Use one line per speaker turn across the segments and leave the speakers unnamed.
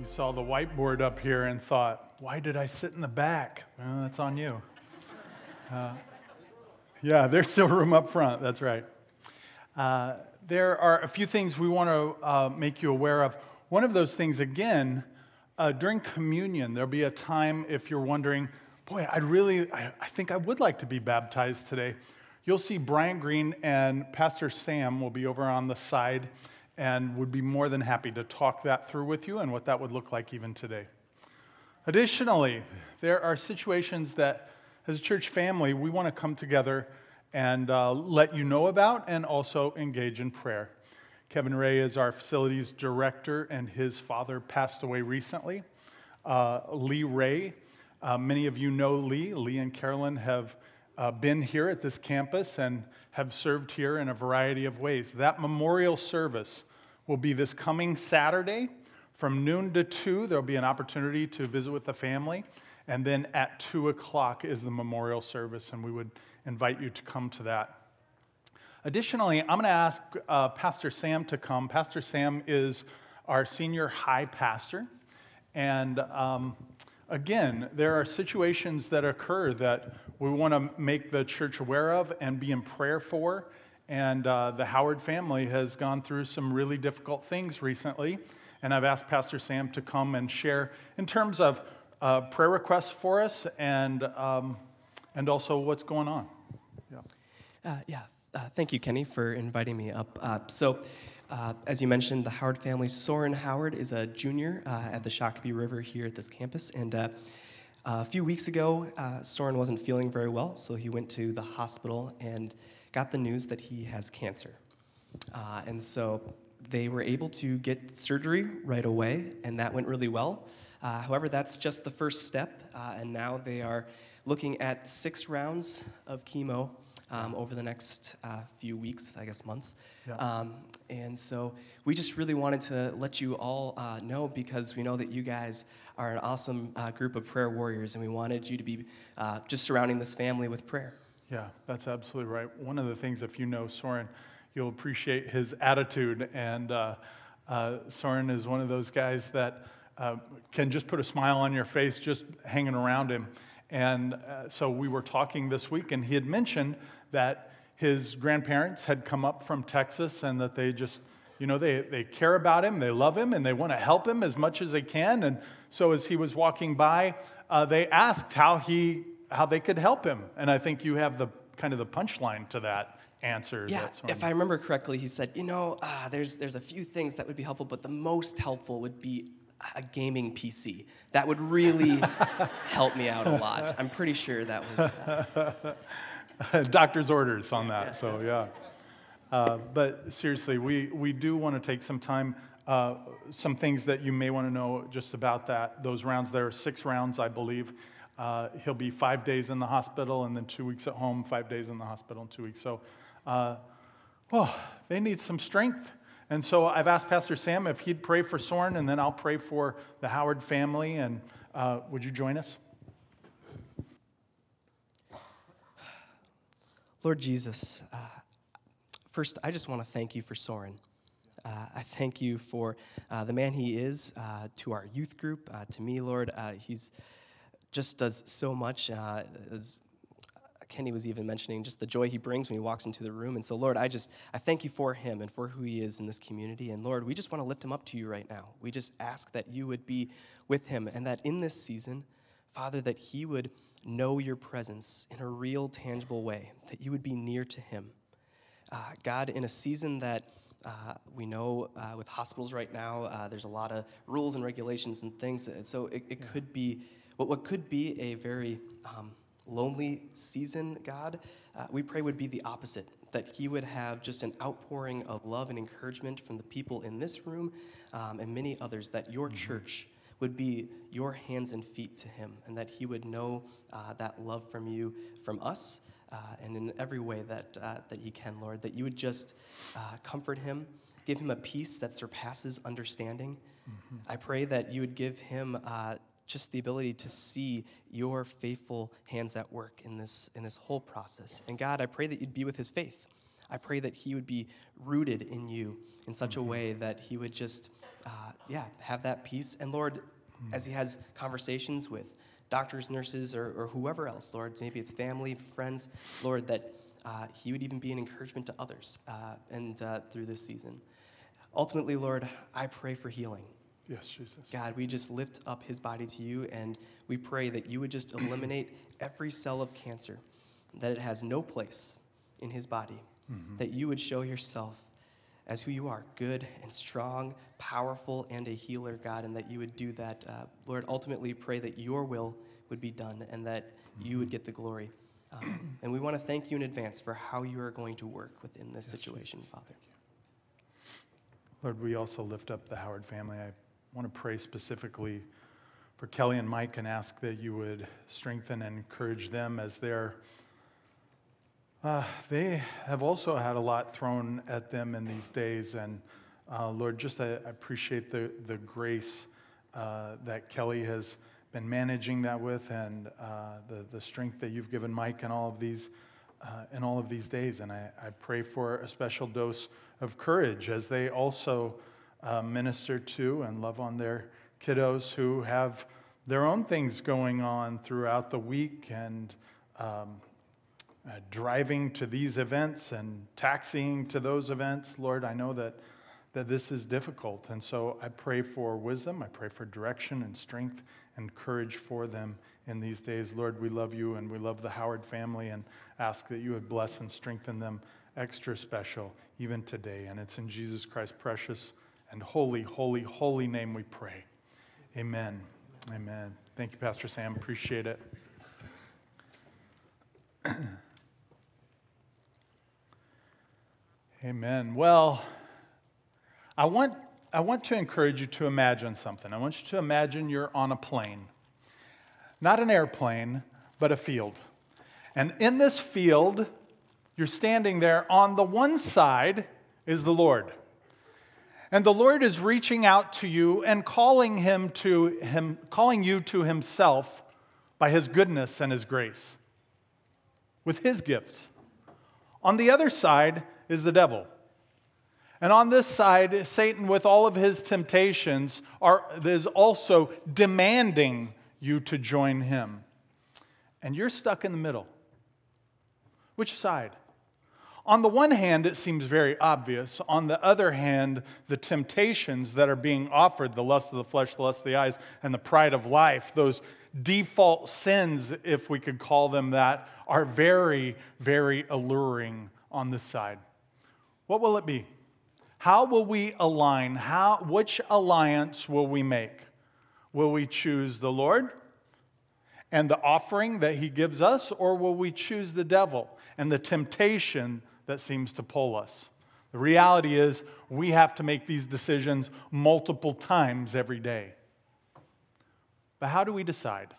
You saw the whiteboard up here and thought, why did I sit in the back? Well, that's on you. Uh, yeah, there's still room up front. That's right. Uh, there are a few things we want to uh, make you aware of. One of those things, again, uh, during communion, there'll be a time if you're wondering, boy, I'd really, I, I think I would like to be baptized today. You'll see Brian Green and Pastor Sam will be over on the side and would be more than happy to talk that through with you and what that would look like even today. Additionally, there are situations that, as a church family, we want to come together and uh, let you know about and also engage in prayer. Kevin Ray is our facilities director, and his father passed away recently. Uh, Lee Ray, uh, many of you know Lee. Lee and Carolyn have uh, been here at this campus and have served here in a variety of ways. That memorial service will be this coming Saturday from noon to 2. There'll be an opportunity to visit with the family. And then at 2 o'clock is the memorial service, and we would invite you to come to that. Additionally, I'm going to ask uh, Pastor Sam to come. Pastor Sam is our senior high pastor. And um, again, there are situations that occur that we want to make the church aware of and be in prayer for. And uh, the Howard family has gone through some really difficult things recently. And I've asked Pastor Sam to come and share in terms of uh, prayer requests for us and, um, and also what's going on.
Yeah. Uh, yeah. Uh, thank you, Kenny, for inviting me up. So, uh, as you mentioned, the Howard family, Soren Howard is a junior uh, at the Shakopee River here at this campus. And a few weeks ago, Soren wasn't feeling very well, so he went to the hospital and got the news that he has cancer. Uh, and so they were able to get surgery right away, and that went really well. Uh, however, that's just the first step, uh, and now they are looking at six rounds of chemo um, over the next uh, few weeks, I guess months. Yeah. Um, and so we just really wanted to let you all uh, know because we know that you guys are an awesome uh, group of prayer warriors, and we wanted you to be just surrounding this family with prayer.
Yeah, that's absolutely right. One of the things, if you know Soren, you'll appreciate his attitude. And uh, uh, Soren is one of those guys that uh, can just put a smile on your face just hanging around him. And uh, so we were talking this week, and he had mentioned that his grandparents had come up from Texas and that they just, you know, they, they care about him, they love him, and they want to help him as much as they can. And so as he was walking by, uh, they asked how he how they could help him. And I think you have the kind of the punchline to that answer.
Yeah, if I remember correctly, he said, you know, ah, there's, there's a few things that would be helpful, but the most helpful would be a gaming PC. That would really help me out a lot. I'm pretty sure that was.
Uh... Doctor's orders on that, so yeah. Uh, but seriously, we, we do want to take some time, uh, some things that you may want to know just about that. Those rounds, there are six rounds, I believe. Uh, he'll be five days in the hospital and then two weeks at home, five days in the hospital and two weeks. So, uh, oh, they need some strength. And so I've asked Pastor Sam if he'd pray for Soren, and then I'll pray for the Howard family. And uh, would you join us?
Lord Jesus, uh, first, I just want to thank you for Soren. Uh, I thank you for uh, the man he is uh, to our youth group, uh, to me, Lord. Uh, he's just does so much. As Kenny was even mentioning, just the joy he brings when he walks into the room. And so, Lord, I just I thank you for him and for who he is in this community. And Lord, we just want to lift him up to you right now. We just ask that you would be with him and that in this season, Father, that he would know your presence in a real, tangible way, that you would be near to him. Uh, God, in a season that uh, we know uh, with hospitals right now, uh, there's a lot of rules and regulations and things. So it, it yeah. could be what, what could be a very um, lonely season, God, uh, we pray would be the opposite. That He would have just an outpouring of love and encouragement from the people in this room um, and many others, that your mm-hmm. church would be your hands and feet to Him, and that He would know uh, that love from you, from us, uh, and in every way that, uh, that He can, Lord. That you would just uh, comfort Him, give Him a peace that surpasses understanding. Mm-hmm. I pray that you would give Him uh, just the ability to see your faithful hands at work in this, in this whole process. And God, I pray that you'd be with his faith. I pray that he would be rooted in you in such a way that he would just, uh, yeah, have that peace. And Lord, as he has conversations with doctors, nurses, or, or whoever else, Lord, maybe it's family, friends, Lord, that uh, he would even be an encouragement to others uh, and uh, through this season. Ultimately, Lord, I pray for healing.
Yes, Jesus.
God, we just lift up his body to you and we pray that you would just eliminate every cell of cancer, that it has no place in his body, mm-hmm. that you would show yourself as who you are good and strong, powerful, and a healer, God, and that you would do that. Uh, Lord, ultimately pray that your will would be done and that you would get the glory. Um, and we want to thank you in advance for how you are going to work within this yes, situation, Father.
Lord, we also lift up the Howard family. I want to pray specifically for Kelly and Mike and ask that you would strengthen and encourage them as they're. Uh, they have also had a lot thrown at them in these days, and uh, Lord, just I, appreciate the the grace uh, that Kelly has been managing that with, and uh, the the strength that you've given Mike in all of these uh, in all of these days. And I, I pray for a special dose of courage as they also uh, minister to and love on their kiddos who have their own things going on throughout the week and um, uh, driving to these events and taxiing to those events. Lord, I know that, that this is difficult. And so I pray for wisdom, I pray for direction and strength and courage for them in these days. Lord, we love you and we love the Howard family and ask that you would bless and strengthen them extra special even today. And it's in Jesus Christ's precious and holy, holy, holy name we pray. Amen. Amen. Thank you, Pastor Sam. Appreciate it. Amen. Well, I want, I want to encourage you to imagine something. I want you to imagine you're on a plane, not an airplane, but a field. And in this field, you're standing there. On the one side is the Lord. And the Lord is reaching out to you and calling him to him, calling you to himself by his goodness and his grace with his gifts. On the other side is the devil. And on this side, Satan, with all of his temptations, are, is also demanding you to join him. And you're stuck in the middle. Which side? On the one hand, it seems very obvious. On the other hand, the temptations that are being offered the lust of the flesh, the lust of the eyes, and the pride of life, those default sins, if we could call them that, are very, very alluring on this side. What will it be? How will we align? How, which alliance will we make? Will we choose the Lord and the offering that He gives us, or will we choose the devil and the temptation that seems to pull us. The reality is, we have to make these decisions multiple times every day. But how do we decide?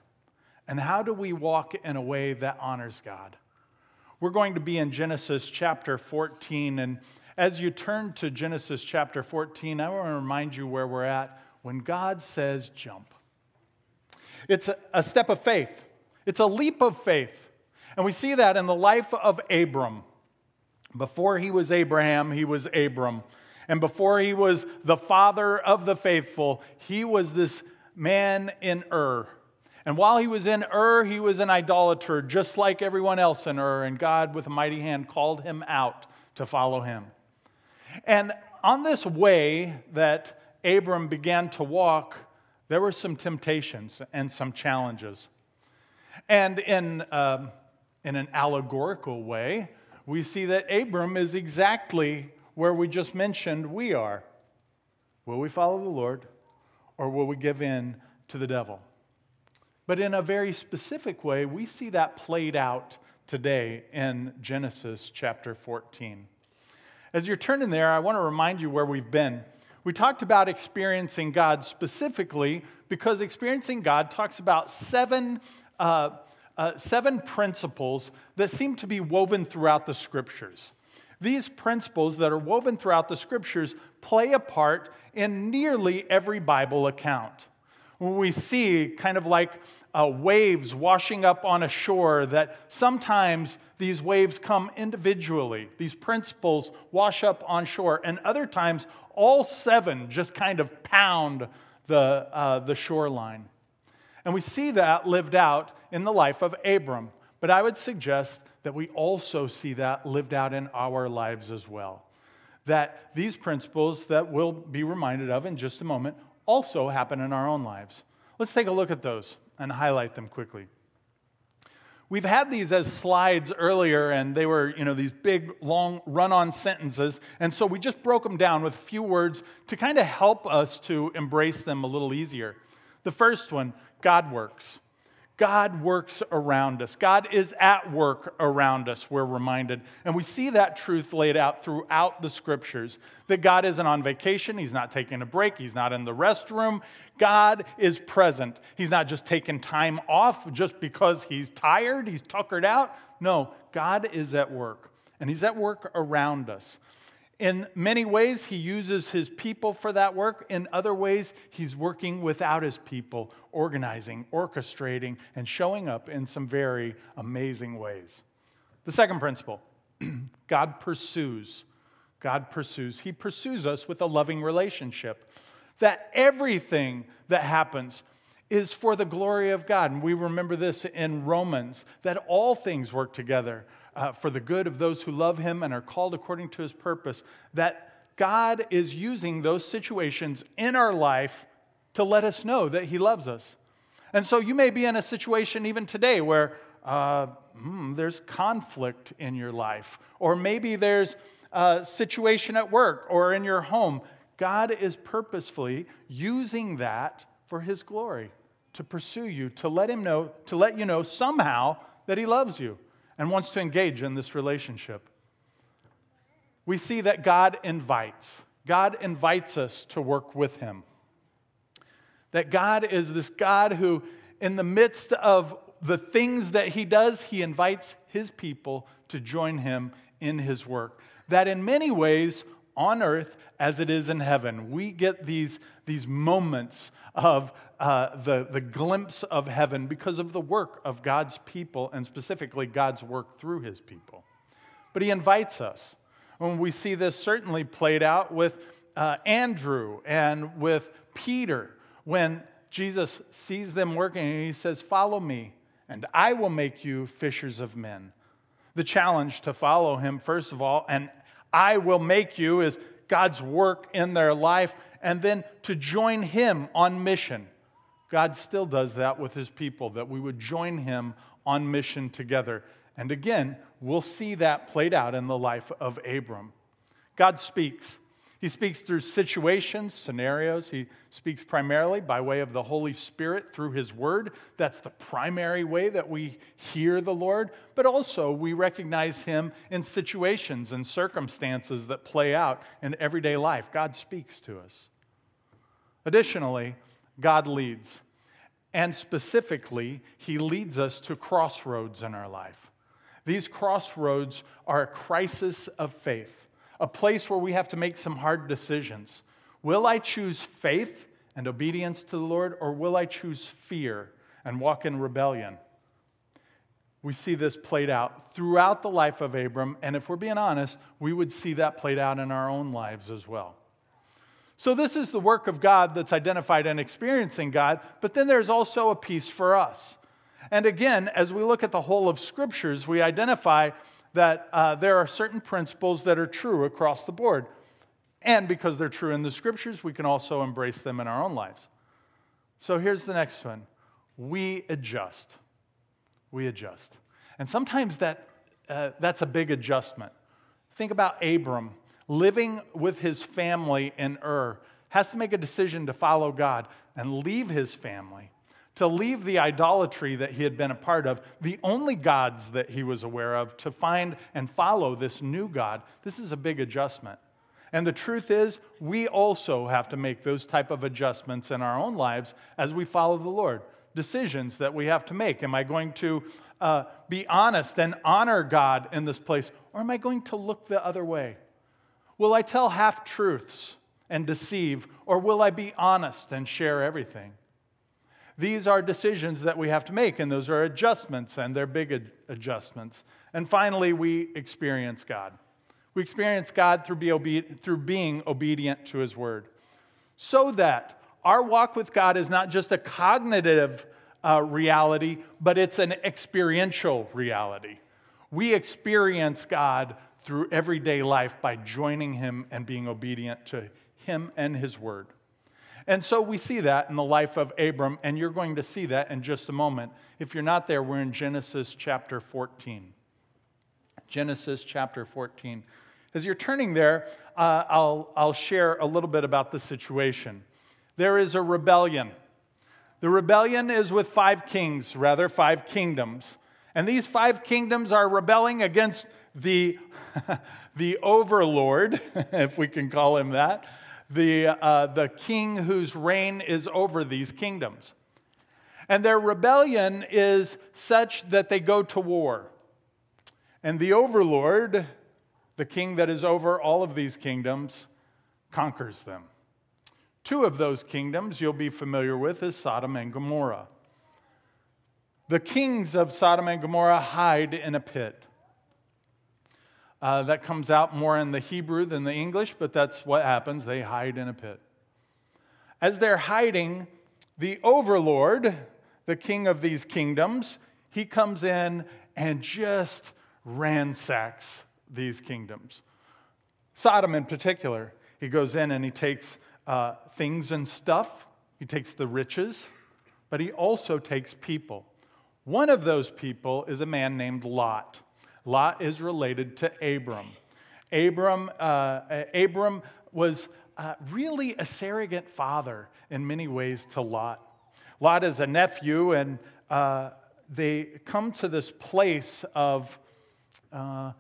And how do we walk in a way that honors God? We're going to be in Genesis chapter 14. And as you turn to Genesis chapter 14, I want to remind you where we're at when God says jump. It's a, step of faith, it's a leap of faith. And we see that in the life of Abram. Before he was Abraham, he was Abram. And before he was the father of the faithful, he was this man in Ur. And while he was in Ur, he was an idolater, just like everyone else in Ur. And God, with a mighty hand, called him out to follow him. And on this way that Abram began to walk, there were some temptations and some challenges. And in, uh, in an allegorical way, we see that Abram is exactly where we just mentioned we are. Will we follow the Lord or will we give in to the devil? But in a very specific way, we see that played out today in Genesis chapter 14. As you're turning there, I want to remind you where we've been. We talked about experiencing God specifically because experiencing God talks about seven uh, uh, seven principles that seem to be woven throughout the scriptures. These principles that are woven throughout the scriptures play a part in nearly every Bible account. when we see kind of like uh, waves washing up on a shore, that sometimes these waves come individually. These principles wash up on shore, and other times all seven just kind of pound the, uh, the shoreline. And we see that lived out in the life of Abram. But I would suggest that we also see that lived out in our lives as well. That these principles that we'll be reminded of in just a moment also happen in our own lives. Let's take a look at those and highlight them quickly. We've had these as slides earlier, and they were, you know, these big, long run on sentences. And so we just broke them down with a few words to kind of help us to embrace them a little easier. The first one God works. God works around us. God is at work around us, we're reminded. And we see that truth laid out throughout the scriptures that God isn't on vacation, He's not taking a break, He's not in the restroom. God is present. He's not just taking time off just because He's tired, He's tuckered out. No, God is at work, and He's at work around us. In many ways, he uses his people for that work. In other ways, he's working without his people, organizing, orchestrating, and showing up in some very amazing ways. The second principle God pursues. God pursues. He pursues us with a loving relationship. That everything that happens is for the glory of God. And we remember this in Romans that all things work together uh, for the good of those who love him and are called according to his purpose, that God is using those situations in our life to let us know that he loves us. And so you may be in a situation even today where uh, hmm, there's conflict in your life, or maybe there's a situation at work or in your home. God is purposefully using that for his glory to pursue you, to let him know, to let you know somehow that he loves you and wants to engage in this relationship. We see that God invites. God invites us to work with Him. That God is this God who, in the midst of the things that He does, He invites His people to join Him in His work. That in many ways, on earth as it is in heaven, we get these, these moments of uh, the, the glimpse of heaven because of the work of God's people and specifically God's work through his people. But he invites us. And we see this certainly played out with uh, Andrew and with Peter, when Jesus sees them working and he says, Follow me, and I will make you fishers of men. The challenge to follow him, first of all, and I will make you is God's work in their life, and then to join him on mission God still does that with his people, that we would join him on mission together. And again, we'll see that played out in the life of Abram. God speaks. He speaks through situations, scenarios. He speaks primarily by way of the Holy Spirit through His Word. That's the primary way that we hear the Lord. But also, we recognize Him in situations and circumstances that play out in everyday life. God speaks to us. Additionally, God leads. And specifically, He leads us to crossroads in our life. These crossroads are a crisis of faith, a place where we have to make some hard decisions. Will I choose faith and obedience to the Lord, or will I choose fear and walk in rebellion? We see this played out throughout the life of Abram, and if we're being honest, we would see that played out in our own lives as well. So, this is the work of God that's identified in experiencing God, but then there's also a piece for us. And again, as we look at the whole of scriptures, we identify that uh, there are certain principles that are true across the board. And because they're true in the scriptures, we can also embrace them in our own lives. So, here's the next one we adjust. We adjust. And sometimes that, uh, that's a big adjustment. Think about Abram living with his family in Ur, has to make a decision to follow God and leave his family, to leave the idolatry that he had been a part of, the only gods that he was aware of, to find and follow this new God. This is a big adjustment. And the truth is, we also have to make those type of adjustments in our own lives as we follow the Lord. Decisions that we have to make. Am I going to uh, be honest and honor God in this place, or am I going to look the other way? Will I tell half truths and deceive, or will I be honest and share everything? These are decisions that we have to make, and those are adjustments, and they're big ad- adjustments. And finally, we experience God. We experience God through, be obe- through being obedient to His Word. So that our walk with God is not just a cognitive uh, reality, but it's an experiential reality. We experience God through everyday life by joining Him and being obedient to Him and His Word. And so we see that in the life of Abram, and you're going to see that in just a moment. If you're not there, we're in Genesis chapter 14. Genesis chapter 14. As you're turning there, uh, I'll, I'll share a little bit about the situation. There is a rebellion. The rebellion is with five kings, rather, five kingdoms. And these five kingdoms are rebelling against the, the overlord, if we can call him that, the, uh, the king whose reign is over these kingdoms. And their rebellion is such that they go to war. And the overlord, the king that is over all of these kingdoms, conquers them. Two of those kingdoms you'll be familiar with is Sodom and Gomorrah. The kings of Sodom and Gomorrah hide in a pit. Uh, that comes out more in the Hebrew than the English, but that's what happens. They hide in a pit. As they're hiding, the overlord, the king of these kingdoms, he comes in and just ransacks these kingdoms. Sodom, in particular, he goes in and he takes uh, things and stuff, he takes the riches, but he also takes people. One of those people is a man named Lot. Lot is related to Abram. Abram, uh, Abram was uh, really a surrogate father in many ways to Lot. Lot is a nephew, and uh, they come to this place of uh,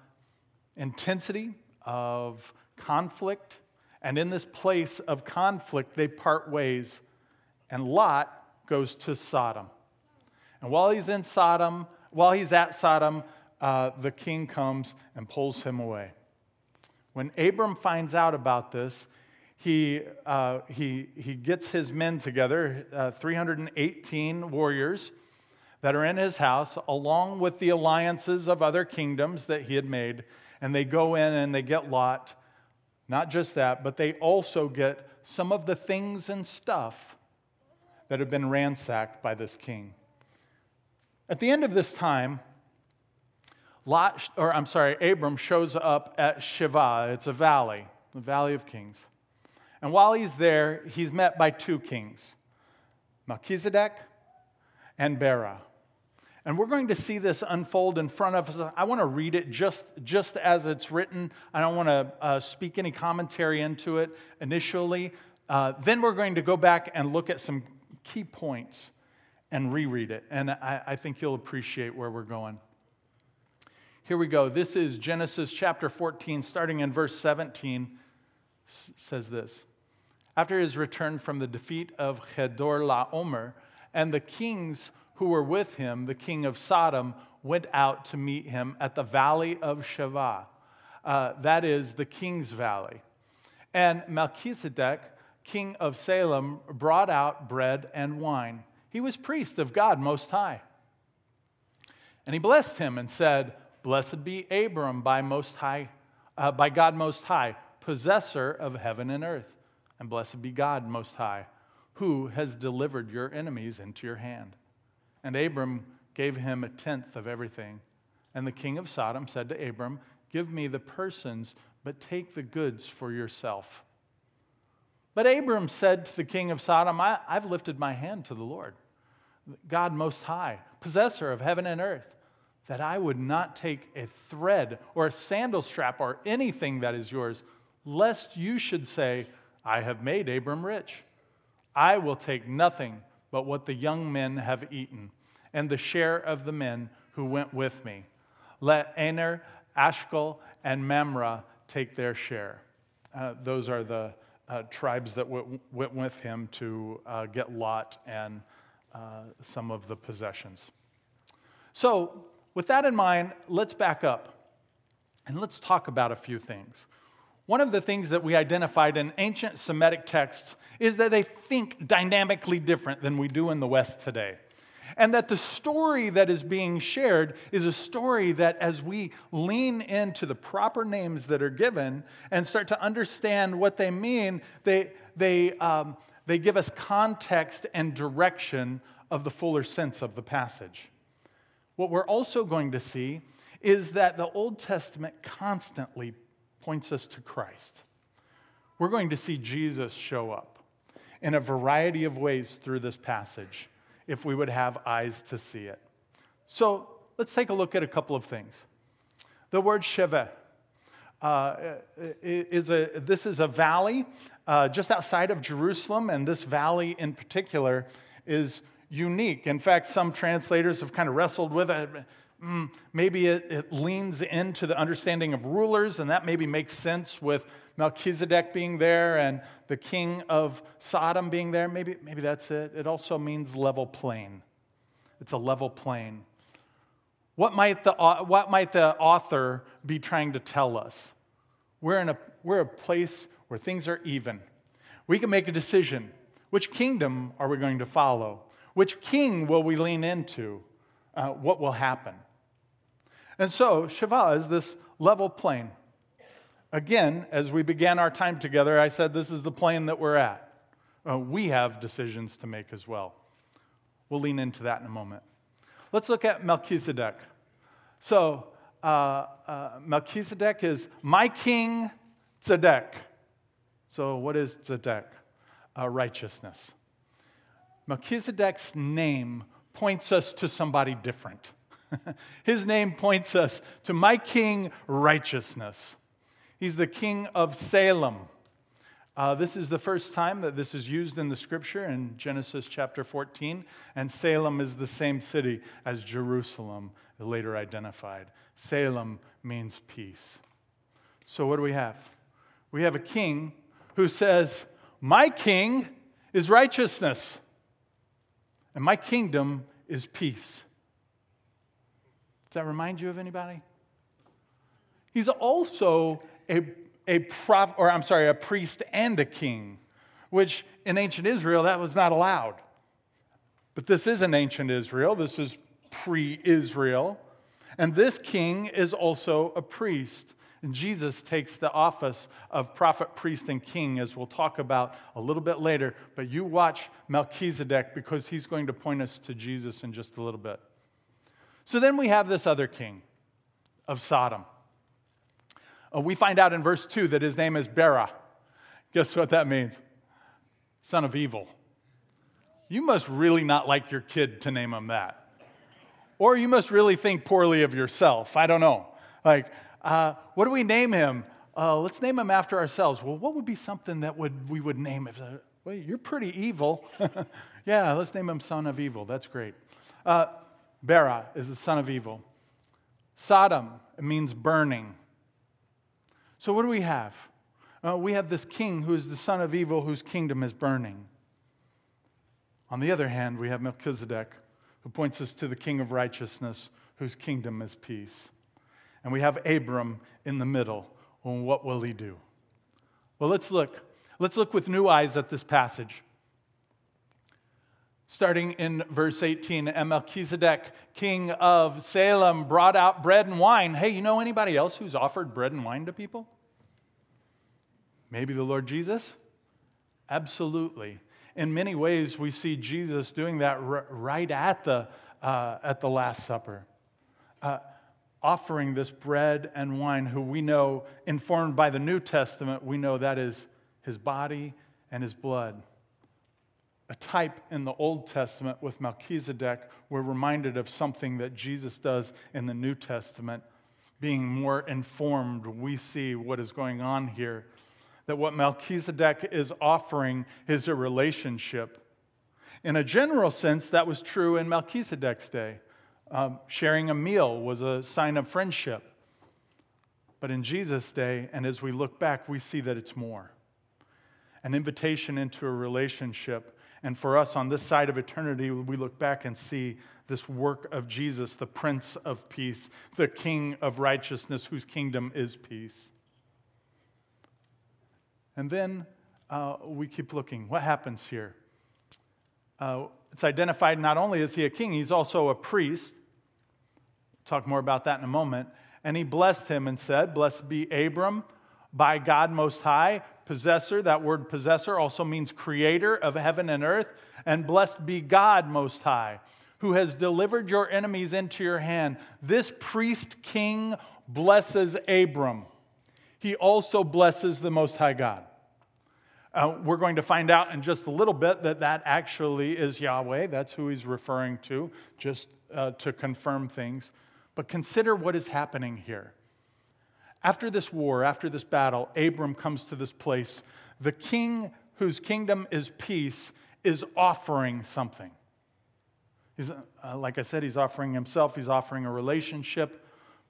intensity, of conflict, and in this place of conflict, they part ways, and Lot goes to Sodom. And while he's in Sodom, while he's at Sodom, uh, the king comes and pulls him away. When Abram finds out about this, he, uh, he, he gets his men together, uh, 318 warriors that are in his house, along with the alliances of other kingdoms that he had made, and they go in and they get Lot. Not just that, but they also get some of the things and stuff that have been ransacked by this king. At the end of this time, Lot, or I'm sorry, Abram shows up at Shaveh. It's a valley, the Valley of Kings. And while he's there, he's met by two kings, Melchizedek and Bera. And we're going to see this unfold in front of us. I want to read it just, just as it's written. I don't want to uh, speak any commentary into it initially. Uh, then we're going to go back and look at some key points and reread it. And I, I think you'll appreciate where we're going. Here we go. This is Genesis chapter 14, starting in verse 17, says this. After his return from the defeat of Chedorlaomer, and the kings who were with him, the king of Sodom, went out to meet him at the valley of Shaveh. Uh, that is the king's valley. And Melchizedek, king of Salem, brought out bread and wine. He was priest of God Most High. And he blessed him and said, Blessed be Abram by Most High, uh, by God Most High, possessor of heaven and earth, and blessed be God Most High, who has delivered your enemies into your hand. And Abram gave him a tenth of everything. And the king of Sodom said to Abram, Give me the persons, but take the goods for yourself. But Abram said to the king of Sodom, I, have lifted my hand to the Lord, God Most High, possessor of heaven and earth that I would not take a thread or a sandal strap or anything that is yours, lest you should say, I have made Abram rich. I will take nothing but what the young men have eaten, and the share of the men who went with me. Let Aner, Eshcol, and Mamre take their share. Uh, those are the uh, tribes that w- went with him to uh, get Lot and uh, some of the possessions. So, with that in mind, let's back up and let's talk about a few things. one of the things that we identified in ancient Semitic texts is that they think dynamically different than we do in the West today. And that the story that is being shared is a story that, as we lean into the proper names that are given and start to understand what they mean, they, they, um, they give us context and direction of the fuller sense of the passage. What we're also going to see is that the Old Testament constantly points us to Christ. We're going to see Jesus show up in a variety of ways through this passage if we would have eyes to see it. So let's take a look at a couple of things. The word Sheveh uh, is a, this is a valley uh, just outside of Jerusalem, and this valley in particular is unique. In fact, some translators have kind of wrestled with it. Mm, maybe it, it leans into the understanding of rulers, and that maybe makes sense with Melchizedek being there and the king of Sodom being there. Maybe, maybe that's it. It also means level plain. It's a level plain. What might the, what might the author be trying to tell us? We're in a, we're a place where things are even. We can make a decision. Which kingdom are we going to follow? Which king will we lean into? Uh, what will happen? And so, Sheveh is this level plane. Again, as we began our time together, I said this is the plane that we're at. Uh, we have decisions to make as well. We'll lean into that in a moment. Let's look at Melchizedek. So, uh, uh, Melchizedek is my king Tzedek. So, what is Tzedek? Uh, righteousness. Melchizedek's name points us to somebody different. His name points us to my king righteousness. He's the king of Salem. Uh, this is the first time that this is used in the scripture in Genesis chapter 14, and Salem is the same city as Jerusalem, later identified. Salem means peace. So, what do we have? We have a king who says, My king is righteousness, and my kingdom is peace. Does that remind you of anybody? He's also a, a prof, or I'm sorry, a priest and a king, which in ancient Israel that was not allowed. But this isn't ancient Israel. This is pre-Israel. And this king is also a priest. And Jesus takes the office of prophet, priest, and king, as we'll talk about a little bit later. But you watch Melchizedek because he's going to point us to Jesus in just a little bit. So then we have this other king of Sodom. Uh, we find out in verse 2 that his name is Bera. Guess what that means? Son of evil. You must really not like your kid to name him that. Or you must really think poorly of yourself. I don't know. Like, uh, what do we name him? Uh, let's name him after ourselves. Well, what would be something that would, we would name if, uh, well, you're pretty evil. yeah, let's name him son of evil. That's great. Uh, Bera is the son of evil. Sodom means burning. So, what do we have? Uh, we have this king who is the son of evil, whose kingdom is burning. On the other hand, we have Melchizedek, who points us to the king of righteousness, whose kingdom is peace. And we have Abram in the middle. Well, what will he do? Well, let's look. Let's look with new eyes at this passage. Starting in verse 18, and Melchizedek, king of Salem, brought out bread and wine. Hey, you know anybody else who's offered bread and wine to people? Maybe the Lord Jesus? Absolutely. In many ways, we see Jesus doing that right at the, uh, at the Last Supper, uh, offering this bread and wine, who we know, informed by the New Testament, we know that is his body and his blood a type in the Old Testament with Melchizedek, we're reminded of something that Jesus does in the New Testament. Being more informed, we see what is going on here. That what Melchizedek is offering is a relationship. In a general sense, that was true in Melchizedek's day. Um, sharing a meal was a sign of friendship. But in Jesus' day, and as we look back, we see that it's more an invitation into a relationship and for us on this side of eternity, we look back and see this work of Jesus, the Prince of Peace, the King of righteousness, whose kingdom is peace. And then uh, we keep looking. What happens here? Uh, it's identified not only is he a king, he's also a priest. Talk more about that in a moment. And he blessed him and said, Blessed be Abram by God Most High, possessor. That word possessor also means creator of heaven and earth. And blessed be God Most High, who has delivered your enemies into your hand. This priest king blesses Abram. He also blesses the Most High God. Uh, we're going to find out in just a little bit that that actually is Yahweh. That's who he's referring to, just uh, to confirm things. But consider what is happening here. After this war, after this battle, Abram comes to this place. The king whose kingdom is peace is offering something. He's, uh, like I said, he's offering himself, he's offering a relationship.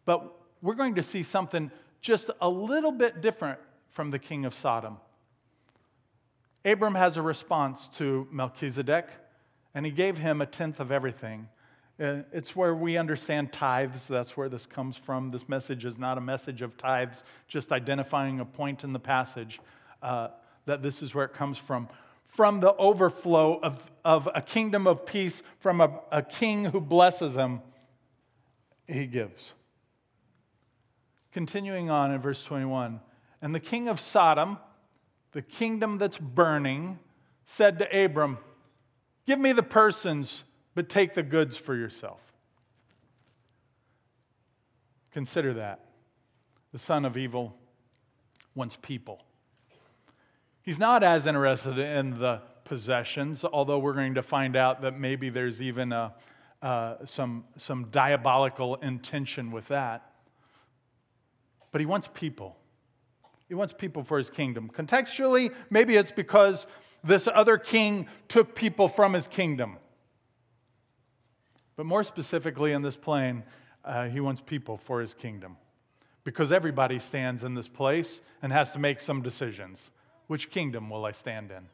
But we're going to see something just a little bit different from the king of Sodom. Abram has a response to Melchizedek, and he gave him a tenth of everything. Uh, it's where we understand tithes. That's where this comes from. This message is not a message of tithes, just identifying a point in the passage uh, that this is where it comes from. From the overflow of, of a kingdom of peace, from a, a king who blesses him, he gives. Continuing on in verse 21 And the king of Sodom, the kingdom that's burning, said to Abram, Give me the persons, but take the goods for yourself. Consider that. The son of evil wants people. He's not as interested in the possessions, although we're going to find out that maybe there's even a, uh, some, some diabolical intention with that. But he wants people. He wants people for his kingdom. Contextually, maybe it's because this other king took people from his kingdom. But more specifically, in this plane, uh, he wants people for his kingdom. Because everybody stands in this place and has to make some decisions. Which kingdom will I stand in?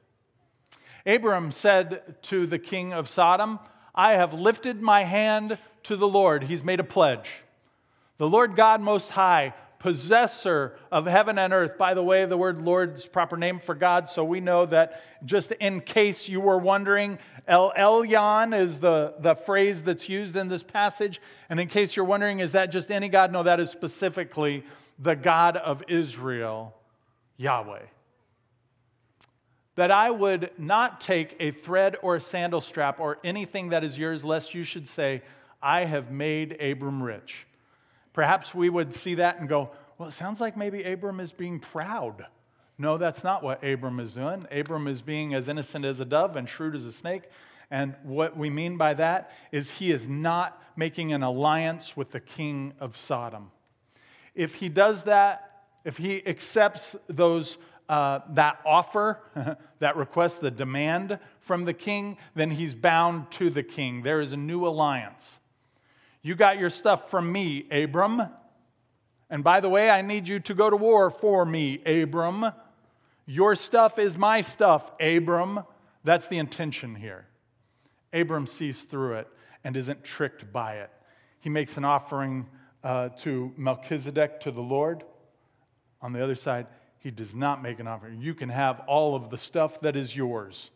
Abram said to the king of Sodom, I have lifted my hand to the Lord. He's made a pledge. The Lord God Most High possessor of heaven and earth. By the way, the word Lord's proper name for God, so we know that just in case you were wondering, El Elyon is the, the phrase that's used in this passage. And in case you're wondering, is that just any God? No, that is specifically the God of Israel, Yahweh. That I would not take a thread or a sandal strap or anything that is yours, lest you should say, I have made Abram rich. Perhaps we would see that and go, well, it sounds like maybe Abram is being proud. No, that's not what Abram is doing. Abram is being as innocent as a dove and shrewd as a snake. And what we mean by that is he is not making an alliance with the king of Sodom. If he does that, if he accepts those, uh, that offer, that request, the demand from the king, then he's bound to the king. There is a new alliance. You got your stuff from me, Abram. And by the way, I need you to go to war for me, Abram. Your stuff is my stuff, Abram. That's the intention here. Abram sees through it and isn't tricked by it. He makes an offering uh, to Melchizedek, to the Lord. On the other side, he does not make an offering. You can have all of the stuff that is yours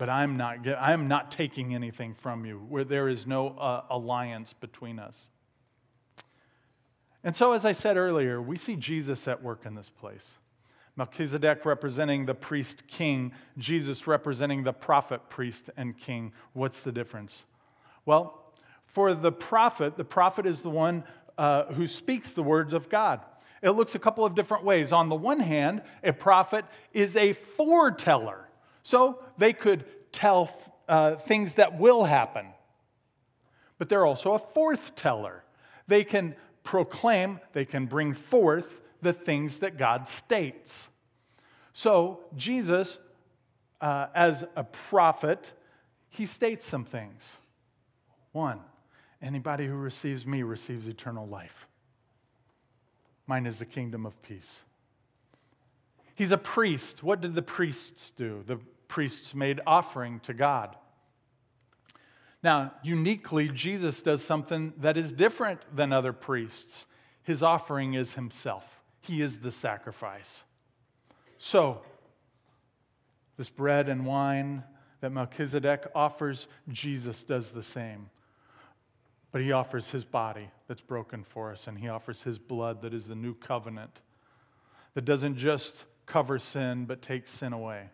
but I'm not, I'm not taking anything from you, where there is no uh, alliance between us. And so, as I said earlier, we see Jesus at work in this place. Melchizedek representing the priest king, Jesus representing the prophet, priest, and king. What's the difference? Well, for the prophet, the prophet is the one uh, who speaks the words of God. It looks a couple of different ways. On the one hand, a prophet is a foreteller. So they could tell uh, things that will happen. But they're also a forth teller. They can proclaim, they can bring forth the things that God states. So Jesus, uh, as a prophet, he states some things. One, anybody who receives me receives eternal life. Mine is the kingdom of peace. He's a priest. What did the priests do? The priests made offering to God. Now, uniquely, Jesus does something that is different than other priests. His offering is himself, he is the sacrifice. So, this bread and wine that Melchizedek offers, Jesus does the same. But he offers his body that's broken for us, and he offers his blood that is the new covenant that doesn't just cover sin, but takes sin away.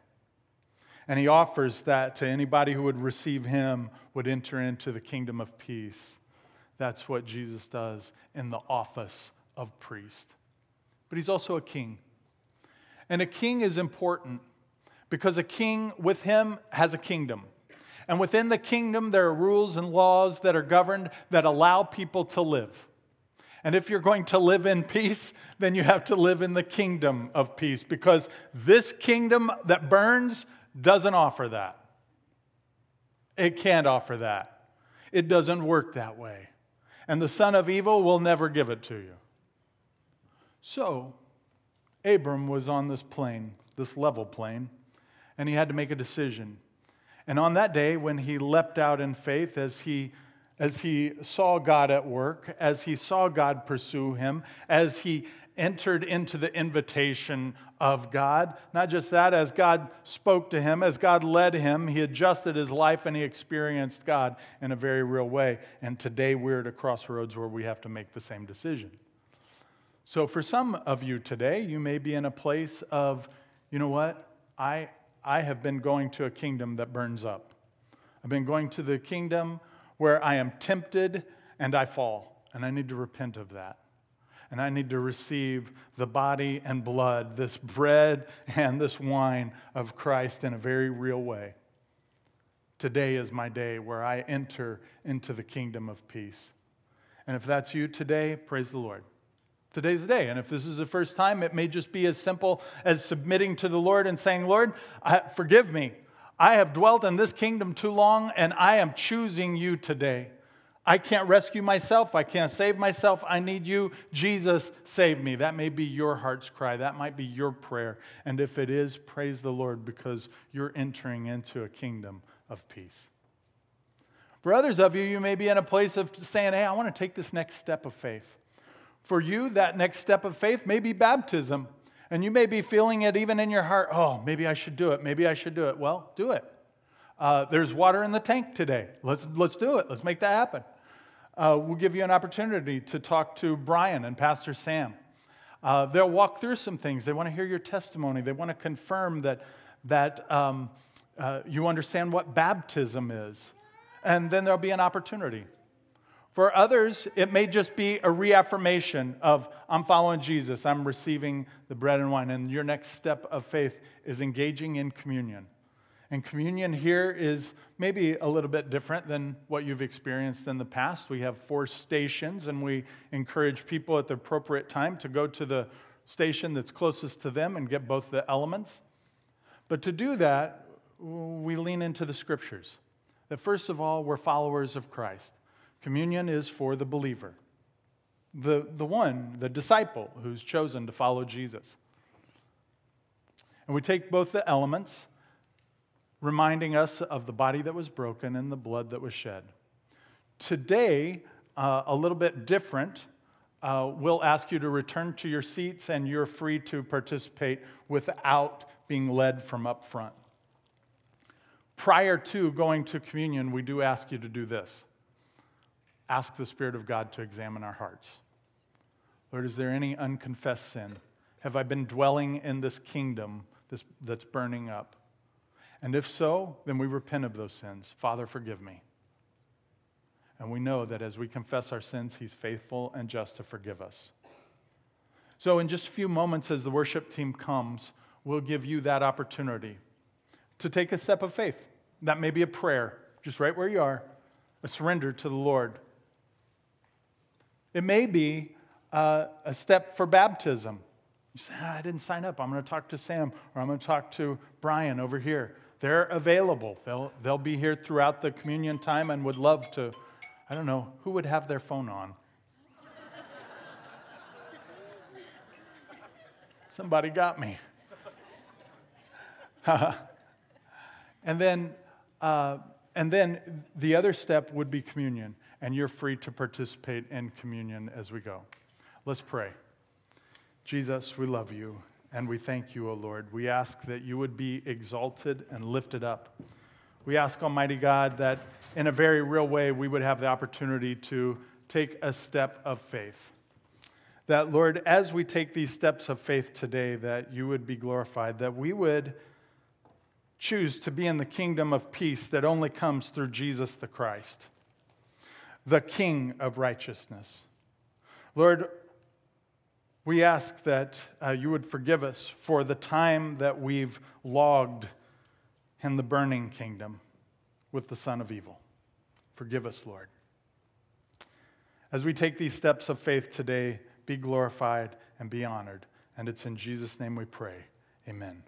And he offers that to anybody who would receive him would enter into the kingdom of peace. That's what Jesus does in the office of priest. But he's also a king. And a king is important because a king with him has a kingdom. And within the kingdom, there are rules and laws that are governed that allow people to live. And if you're going to live in peace, then you have to live in the kingdom of peace because this kingdom that burns doesn't offer that. It can't offer that. It doesn't work that way. And the son of evil will never give it to you. So, Abram was on this plain, this level plain, and he had to make a decision. And on that day, when he leapt out in faith, as he, as he saw God at work, as he saw God pursue him, as he entered into the invitation of God. Not just that, as God spoke to him, as God led him, he adjusted his life and he experienced God in a very real way. And today we're at a crossroads where we have to make the same decision. So, for some of you today, you may be in a place of, you know what? I, I have been going to a kingdom that burns up. I've been going to the kingdom where I am tempted and I fall, and I need to repent of that and I need to receive the body and blood, this bread and this wine of Christ in a very real way. Today is my day where I enter into the kingdom of peace. And if that's you today, praise the Lord. Today's the day. And if this is the first time, it may just be as simple as submitting to the Lord and saying, Lord, forgive me. I have dwelt in this kingdom too long, and I am choosing you today. I can't rescue myself. I can't save myself. I need you. Jesus, save me. That may be your heart's cry. That might be your prayer. And if it is, praise the Lord because you're entering into a kingdom of peace. For others of you, you may be in a place of saying, Hey, I want to take this next step of faith. For you, that next step of faith may be baptism. And you may be feeling it even in your heart. Oh, maybe I should do it. Maybe I should do it. Well, do it. Uh, there's water in the tank today. Let's, let's do it. Let's make that happen uh, we'll give you an opportunity to talk to Brian and Pastor Sam. Uh, they'll walk through some things. They want to hear your testimony. They want to confirm that, that um, uh, you understand what baptism is. And then there'll be an opportunity. For others, it may just be a reaffirmation of, I'm following Jesus, I'm receiving the bread and wine. And your next step of faith is engaging in communion. And communion here is maybe a little bit different than what you've experienced in the past. We have four stations, and we encourage people at the appropriate time to go to the station that's closest to them and get both the elements. But to do that, we lean into the scriptures. That first of all, we're followers of Christ. Communion is for the believer, the, the one, the disciple who's chosen to follow Jesus. And we take both the elements reminding us of the body that was broken and the blood that was shed. Today, uh, a little bit different. Uh, we'll ask you to return to your seats and you're free to participate without being led from up front. Prior to going to communion, we do ask you to do this ask the Spirit of God to examine our hearts. Lord, is there any unconfessed sin? Have I been dwelling in this kingdom this, that's burning up? And if so, then we repent of those sins. Father, forgive me. And we know that as we confess our sins, He's faithful and just to forgive us. So, in just a few moments, as the worship team comes, we'll give you that opportunity to take a step of faith. That may be a prayer, just right where you are, a surrender to the Lord. It may be uh, a step for baptism. You say, ah, I didn't sign up. I'm going to talk to Sam or I'm going to talk to Brian over here. They're available. They'll, they'll be here throughout the communion time and would love to. I don't know, who would have their phone on? Somebody got me. and then, uh, and then the other step would be communion, and you're free to participate in communion as we go. Let's pray. Jesus, we love you. and we thank you, O Lord. We ask that you would be exalted and lifted up. We ask, Almighty God, that in a very real way we would have the opportunity to take a step of faith. That, Lord, as we take these steps of faith today, that you would be glorified, that we would choose to be in the kingdom of peace that only comes through Jesus the Christ, the King of righteousness. Lord, we ask that uh, you would forgive us for the time that we've logged in the burning kingdom with the son of evil. Forgive us, Lord. As we take these steps of faith today, be glorified and be honored. And it's in Jesus' name we pray. Amen.